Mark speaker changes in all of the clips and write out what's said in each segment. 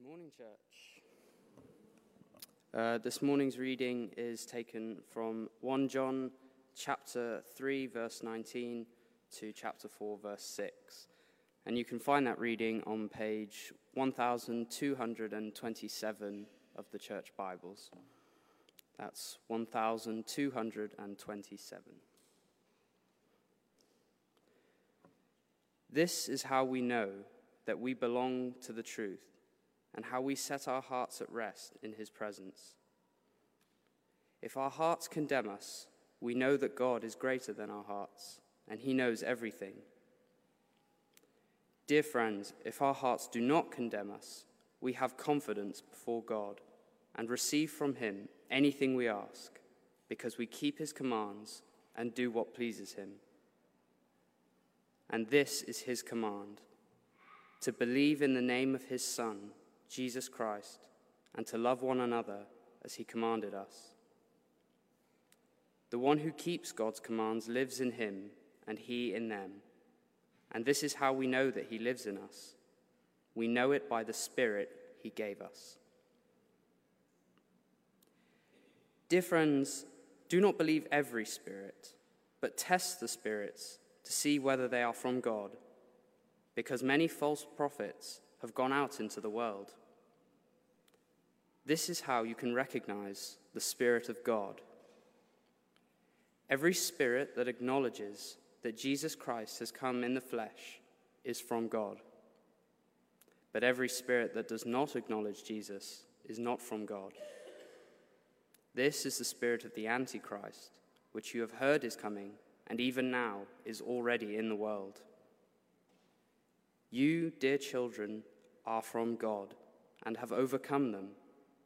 Speaker 1: Good morning, church. Uh, this morning's reading is taken from 1 John chapter 3, verse 19 to chapter 4, verse 6. And you can find that reading on page 1227 of the church Bibles. That's 1227. This is how we know that we belong to the truth and how we set our hearts at rest in his presence. If our hearts condemn us, we know that God is greater than our hearts, and he knows everything. Dear friends, if our hearts do not condemn us, we have confidence before God and receive from him anything we ask, because we keep his commands and do what pleases him. And this is his command to believe in the name of his Son Jesus Christ, and to love one another as he commanded us. The one who keeps God's commands lives in him, and he in them. And this is how we know that he lives in us. We know it by the Spirit he gave us. Dear friends, do not believe every spirit, but test the spirits to see whether they are from God, because many false prophets have gone out into the world. This is how you can recognize the Spirit of God. Every spirit that acknowledges that Jesus Christ has come in the flesh is from God. But every spirit that does not acknowledge Jesus is not from God. This is the spirit of the Antichrist, which you have heard is coming, and even now is already in the world. You, dear children, are from God and have overcome them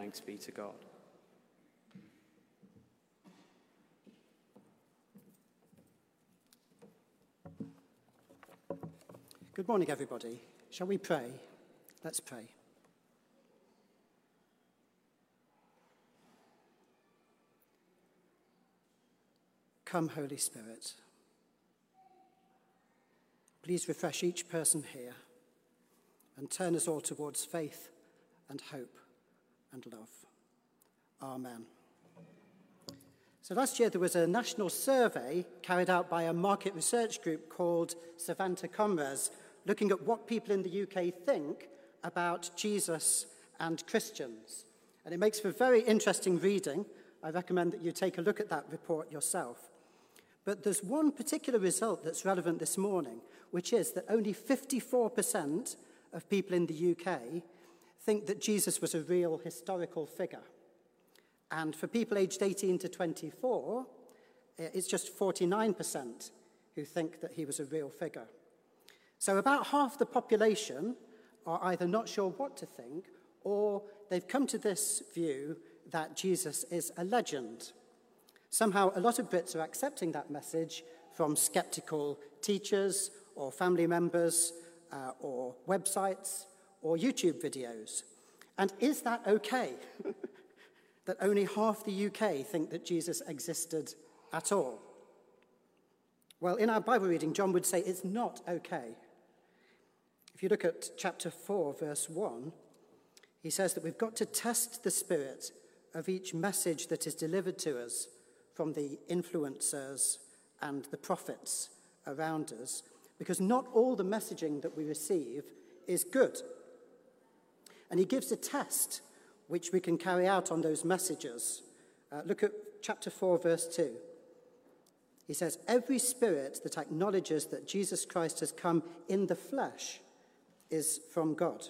Speaker 1: Thanks be to God.
Speaker 2: Good morning, everybody. Shall we pray? Let's pray. Come, Holy Spirit. Please refresh each person here and turn us all towards faith and hope and love. Amen. So last year there was a national survey carried out by a market research group called Savanta Comres looking at what people in the UK think about Jesus and Christians. And it makes for very interesting reading. I recommend that you take a look at that report yourself. But there's one particular result that's relevant this morning, which is that only 54% of people in the UK think that Jesus was a real historical figure. And for people aged 18 to 24, eh, it's just 49% who think that he was a real figure. So about half the population are either not sure what to think or they've come to this view that Jesus is a legend. Somehow, a lot of Brits are accepting that message from skeptical teachers or family members uh, or websites or YouTube videos. And is that okay? that only half the UK think that Jesus existed at all? Well, in our Bible reading, John would say it's not okay. If you look at chapter 4, verse 1, he says that we've got to test the spirit of each message that is delivered to us from the influencers and the prophets around us, because not all the messaging that we receive is good. And he gives a test which we can carry out on those messages. Uh, look at chapter 4, verse 2. He says, Every spirit that acknowledges that Jesus Christ has come in the flesh is from God.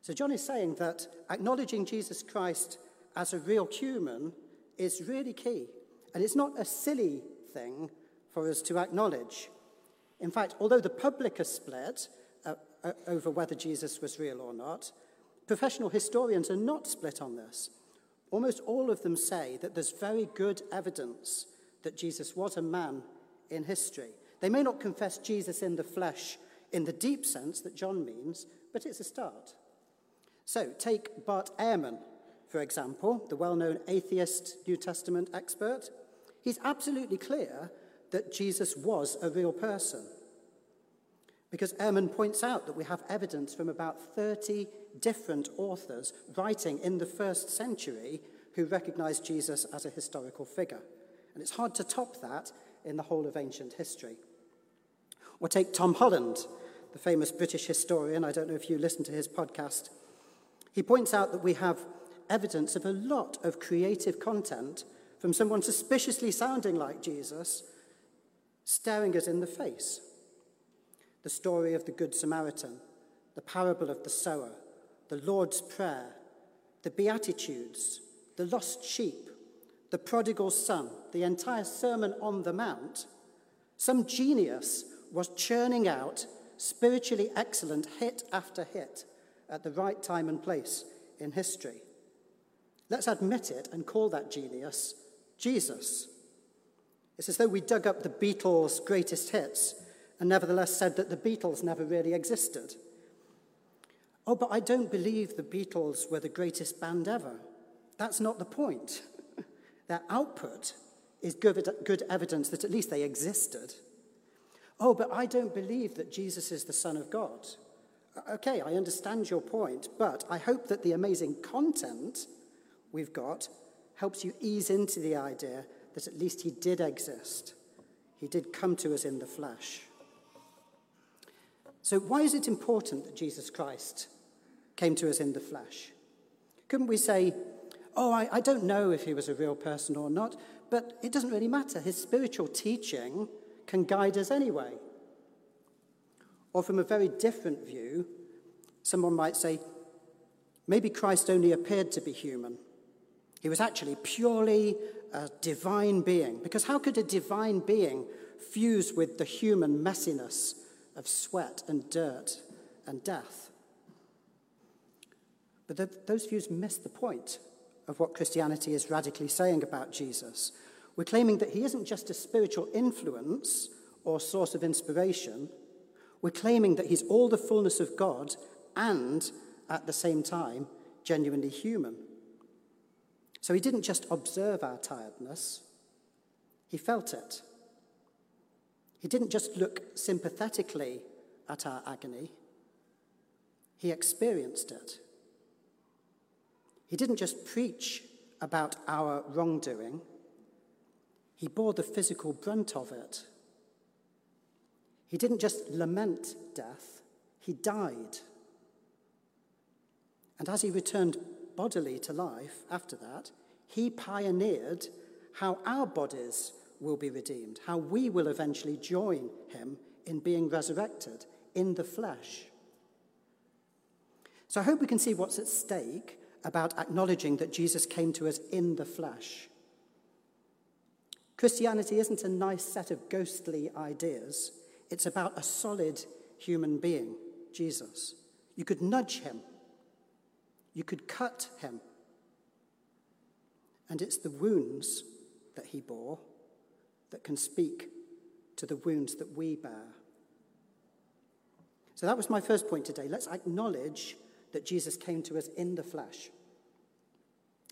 Speaker 2: So John is saying that acknowledging Jesus Christ as a real human is really key. And it's not a silly thing for us to acknowledge. In fact, although the public are split, Uh, over whether Jesus was real or not. Professional historians are not split on this. Almost all of them say that there's very good evidence that Jesus was a man in history. They may not confess Jesus in the flesh in the deep sense that John means, but it's a start. So take Bart Ehrman, for example, the well known atheist New Testament expert. He's absolutely clear that Jesus was a real person. Because Ehrman points out that we have evidence from about 30 different authors writing in the first century who recognized Jesus as a historical figure. And it's hard to top that in the whole of ancient history. Or take Tom Holland, the famous British historian. I don't know if you listen to his podcast. He points out that we have evidence of a lot of creative content from someone suspiciously sounding like Jesus staring us in the face the story of the Good Samaritan, the parable of the sower, the Lord's Prayer, the Beatitudes, the lost sheep, the prodigal son, the entire Sermon on the Mount, some genius was churning out spiritually excellent hit after hit at the right time and place in history. Let's admit it and call that genius Jesus. It's as though we dug up the Beatles' greatest hits and nevertheless said that the Beatles never really existed. Oh, but I don't believe the Beatles were the greatest band ever. That's not the point. Their output is good, good evidence that at least they existed. Oh, but I don't believe that Jesus is the Son of God. Okay, I understand your point, but I hope that the amazing content we've got helps you ease into the idea that at least he did exist. He did come to us in the flesh. So, why is it important that Jesus Christ came to us in the flesh? Couldn't we say, oh, I, I don't know if he was a real person or not, but it doesn't really matter. His spiritual teaching can guide us anyway. Or from a very different view, someone might say, maybe Christ only appeared to be human. He was actually purely a divine being. Because how could a divine being fuse with the human messiness of sweat and dirt and death. But those views miss the point of what Christianity is radically saying about Jesus. We're claiming that he isn't just a spiritual influence or source of inspiration. We're claiming that he's all the fullness of God and, at the same time, genuinely human. So he didn't just observe our tiredness, he felt it. He didn't just look sympathetically at our agony, he experienced it. He didn't just preach about our wrongdoing, he bore the physical brunt of it. He didn't just lament death, he died. And as he returned bodily to life after that, he pioneered how our bodies will be redeemed, how we will eventually join him in being resurrected in the flesh. So I hope we can see what's at stake about acknowledging that Jesus came to us in the flesh. Christianity isn't a nice set of ghostly ideas, it's about a solid human being, Jesus. You could nudge him, you could cut him. And it's the wounds that he bore that can speak to the wounds that we bear. So that was my first point today. Let's acknowledge that Jesus came to us in the flesh.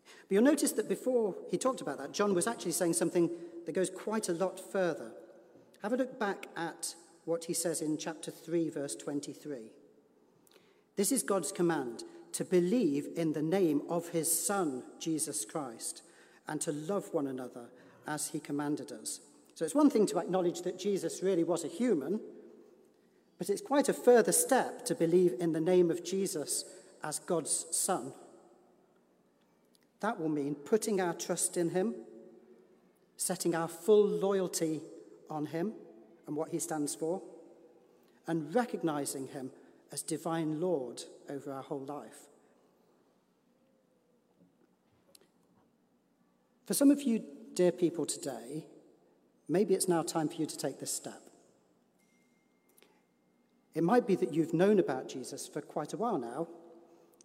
Speaker 2: But you'll notice that before he talked about that, John was actually saying something that goes quite a lot further. Have a look back at what he says in chapter 3, verse 23. This is God's command to believe in the name of his Son, Jesus Christ, and to love one another as he commanded us. So it's one thing to acknowledge that Jesus really was a human, but it's quite a further step to believe in the name of Jesus as God's Son. That will mean putting our trust in Him, setting our full loyalty on Him and what He stands for, and recognizing Him as divine Lord over our whole life. For some of you, dear people, today, maybe it's now time for you to take this step. It might be that you've known about Jesus for quite a while now,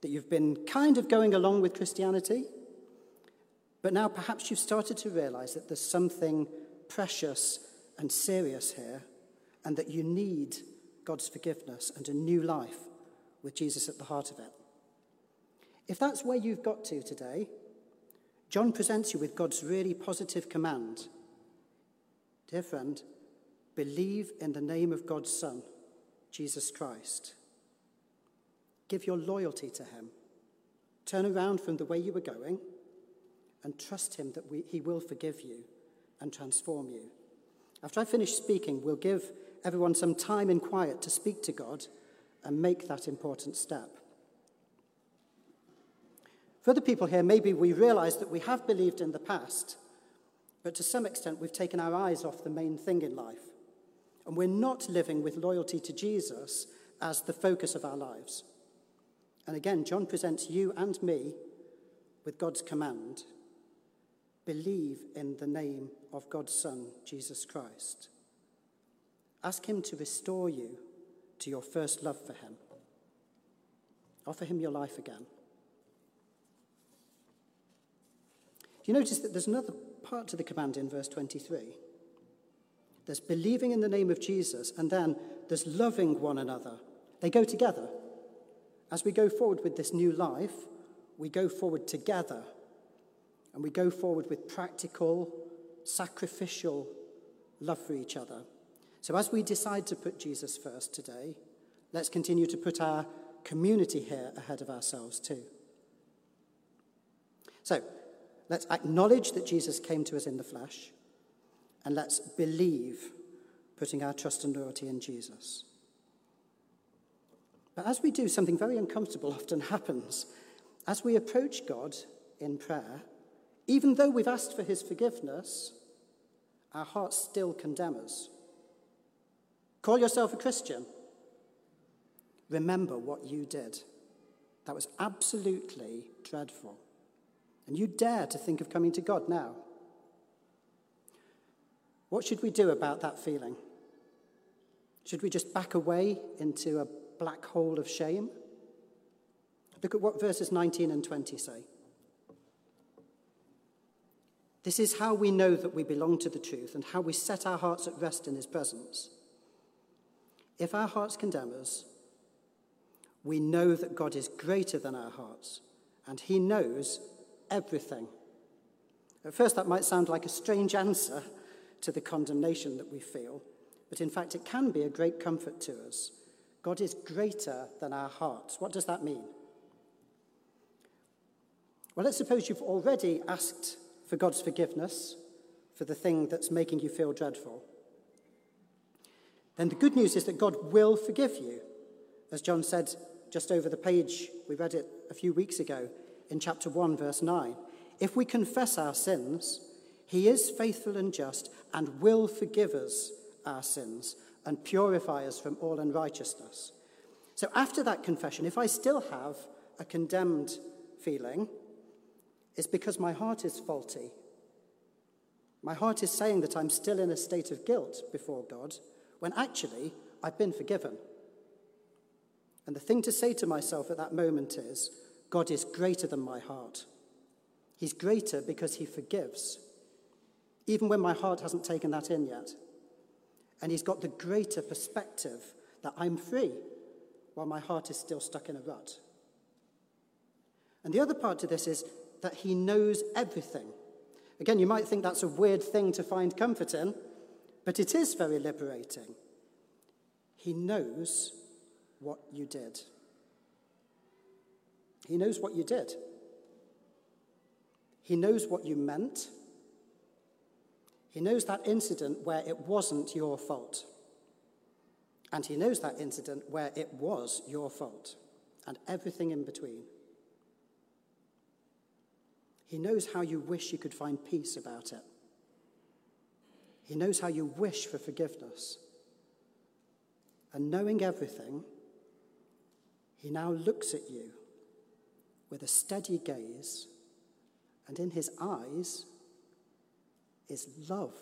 Speaker 2: that you've been kind of going along with Christianity, but now perhaps you've started to realize that there's something precious and serious here, and that you need God's forgiveness and a new life with Jesus at the heart of it. If that's where you've got to today, John presents you with God's really positive command. Dear friend, believe in the name of God's Son, Jesus Christ. Give your loyalty to him. Turn around from the way you were going and trust him that we, he will forgive you and transform you. After I finish speaking, we'll give everyone some time in quiet to speak to God and make that important step. For other people here, maybe we realize that we have believed in the past, but to some extent we've taken our eyes off the main thing in life. And we're not living with loyalty to Jesus as the focus of our lives. And again, John presents you and me with God's command believe in the name of God's Son, Jesus Christ. Ask Him to restore you to your first love for Him. Offer Him your life again. You notice that there's another part to the command in verse 23? There's believing in the name of Jesus, and then there's loving one another. They go together. As we go forward with this new life, we go forward together and we go forward with practical, sacrificial love for each other. So, as we decide to put Jesus first today, let's continue to put our community here ahead of ourselves too. So, let's acknowledge that Jesus came to us in the flesh, and let's believe, putting our trust and loyalty in Jesus. But as we do, something very uncomfortable often happens. As we approach God in prayer, even though we've asked for his forgiveness, our hearts still condemn us. Call yourself a Christian. Remember what you did. That was absolutely dreadful. And you dare to think of coming to God now. What should we do about that feeling? Should we just back away into a black hole of shame? Look at what verses 19 and 20 say. This is how we know that we belong to the truth and how we set our hearts at rest in His presence. If our hearts condemn us, we know that God is greater than our hearts and He knows everything. At first, that might sound like a strange answer to the condemnation that we feel, but in fact, it can be a great comfort to us. God is greater than our hearts. What does that mean? Well, let's suppose you've already asked for God's forgiveness for the thing that's making you feel dreadful, then the good news is that God will forgive you. As John said just over the page, we read it a few weeks ago in chapter 1, verse 9. If we confess our sins, he is faithful and just and will forgive us our sins and purify us from all unrighteousness. So after that confession, if I still have a condemned feeling, it's because my heart is faulty. My heart is saying that I'm still in a state of guilt before God, when actually I've been forgiven. And the thing to say to myself at that moment is God is greater than my heart. He's greater because he forgives, even when my heart hasn't taken that in yet. And he's got the greater perspective that I'm free while my heart is still stuck in a rut. And the other part to this is that he knows everything. Again, you might think that's a weird thing to find comfort in, but it is very liberating. He knows what you did. He knows what you did. He knows what you meant. He knows that incident where it wasn't your fault. And he knows that incident where it was your fault, and everything in between. He knows how you wish you could find peace about it. He knows how you wish for forgiveness. And knowing everything, he now looks at you with a steady gaze, and in his eyes is love.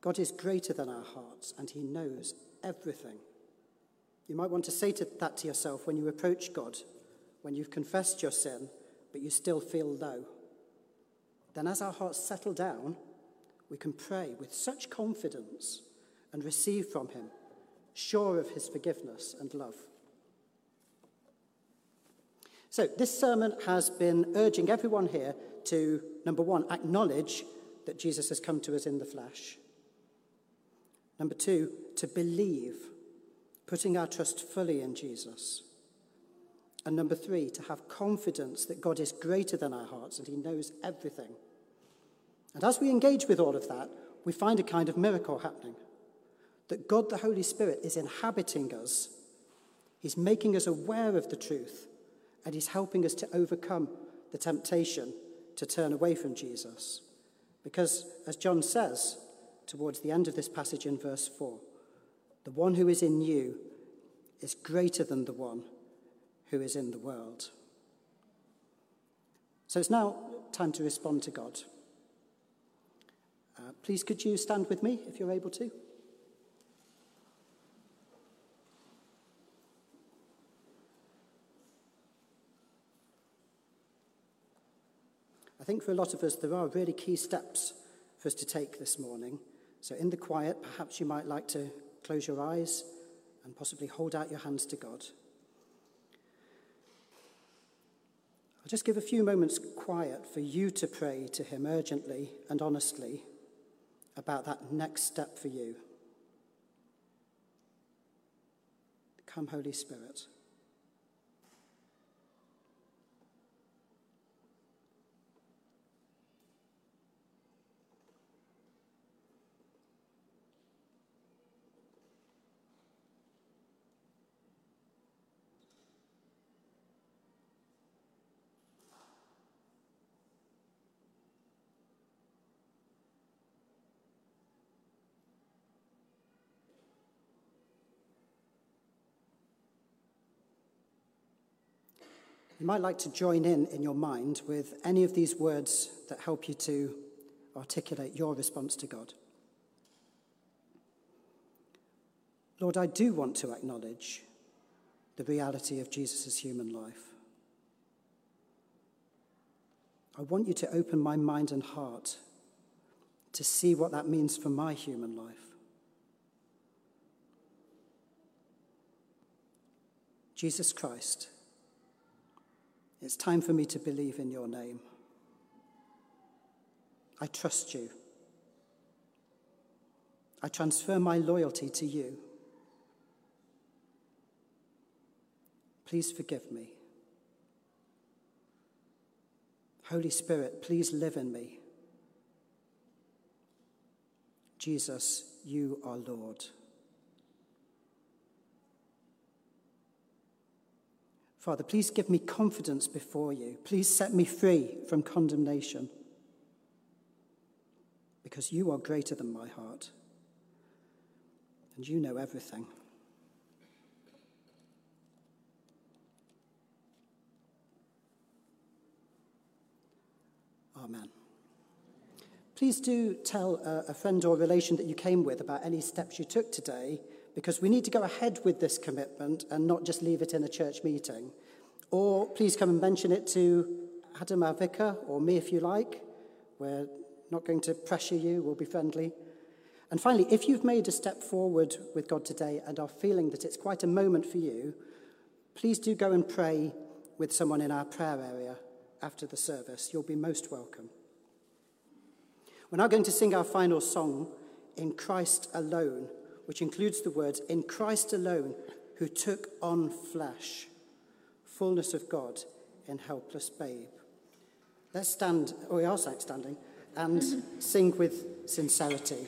Speaker 2: God is greater than our hearts and he knows everything. You might want to say to that to yourself when you approach God, when you've confessed your sin, but you still feel low. Then, as our hearts settle down, we can pray with such confidence and receive from him, sure of his forgiveness and love. So, this sermon has been urging everyone here to, number one, acknowledge that Jesus has come to us in the flesh. Number two, to believe, putting our trust fully in Jesus. And number three, to have confidence that God is greater than our hearts and he knows everything. And as we engage with all of that, we find a kind of miracle happening that God the Holy Spirit is inhabiting us, He's making us aware of the truth and He's helping us to overcome the temptation to turn away from Jesus. Because, as John says towards the end of this passage in verse 4, the one who is in you is greater than the one who is in the world. So it's now time to respond to God. Uh, please, could you stand with me if you're able to? I think for a lot of us, there are really key steps for us to take this morning. So, in the quiet, perhaps you might like to close your eyes and possibly hold out your hands to God. I'll just give a few moments quiet for you to pray to Him urgently and honestly about that next step for you. Come, Holy Spirit. You might like to join in in your mind with any of these words that help you to articulate your response to God. Lord, I do want to acknowledge the reality of Jesus' human life. I want you to open my mind and heart to see what that means for my human life. Jesus Christ it's time for me to believe in your name. I trust you. I transfer my loyalty to you. Please forgive me. Holy Spirit, please live in me. Jesus, you are Lord. Father, please give me confidence before you. Please set me free from condemnation. Because you are greater than my heart. And you know everything. Amen. Please do tell uh, a, friend or relation that you came with about any steps you took today because we need to go ahead with this commitment and not just leave it in a church meeting. Or please come and mention it to Adam, our vicar, or me if you like. We're not going to pressure you, we'll be friendly. And finally, if you've made a step forward with God today and are feeling that it's quite a moment for you, please do go and pray with someone in our prayer area after the service. You'll be most welcome. We're now going to sing our final song, In Christ Alone which includes the words, In Christ alone, who took on flesh, fullness of God in helpless babe. Let's stand, we are standing, and sing with sincerity.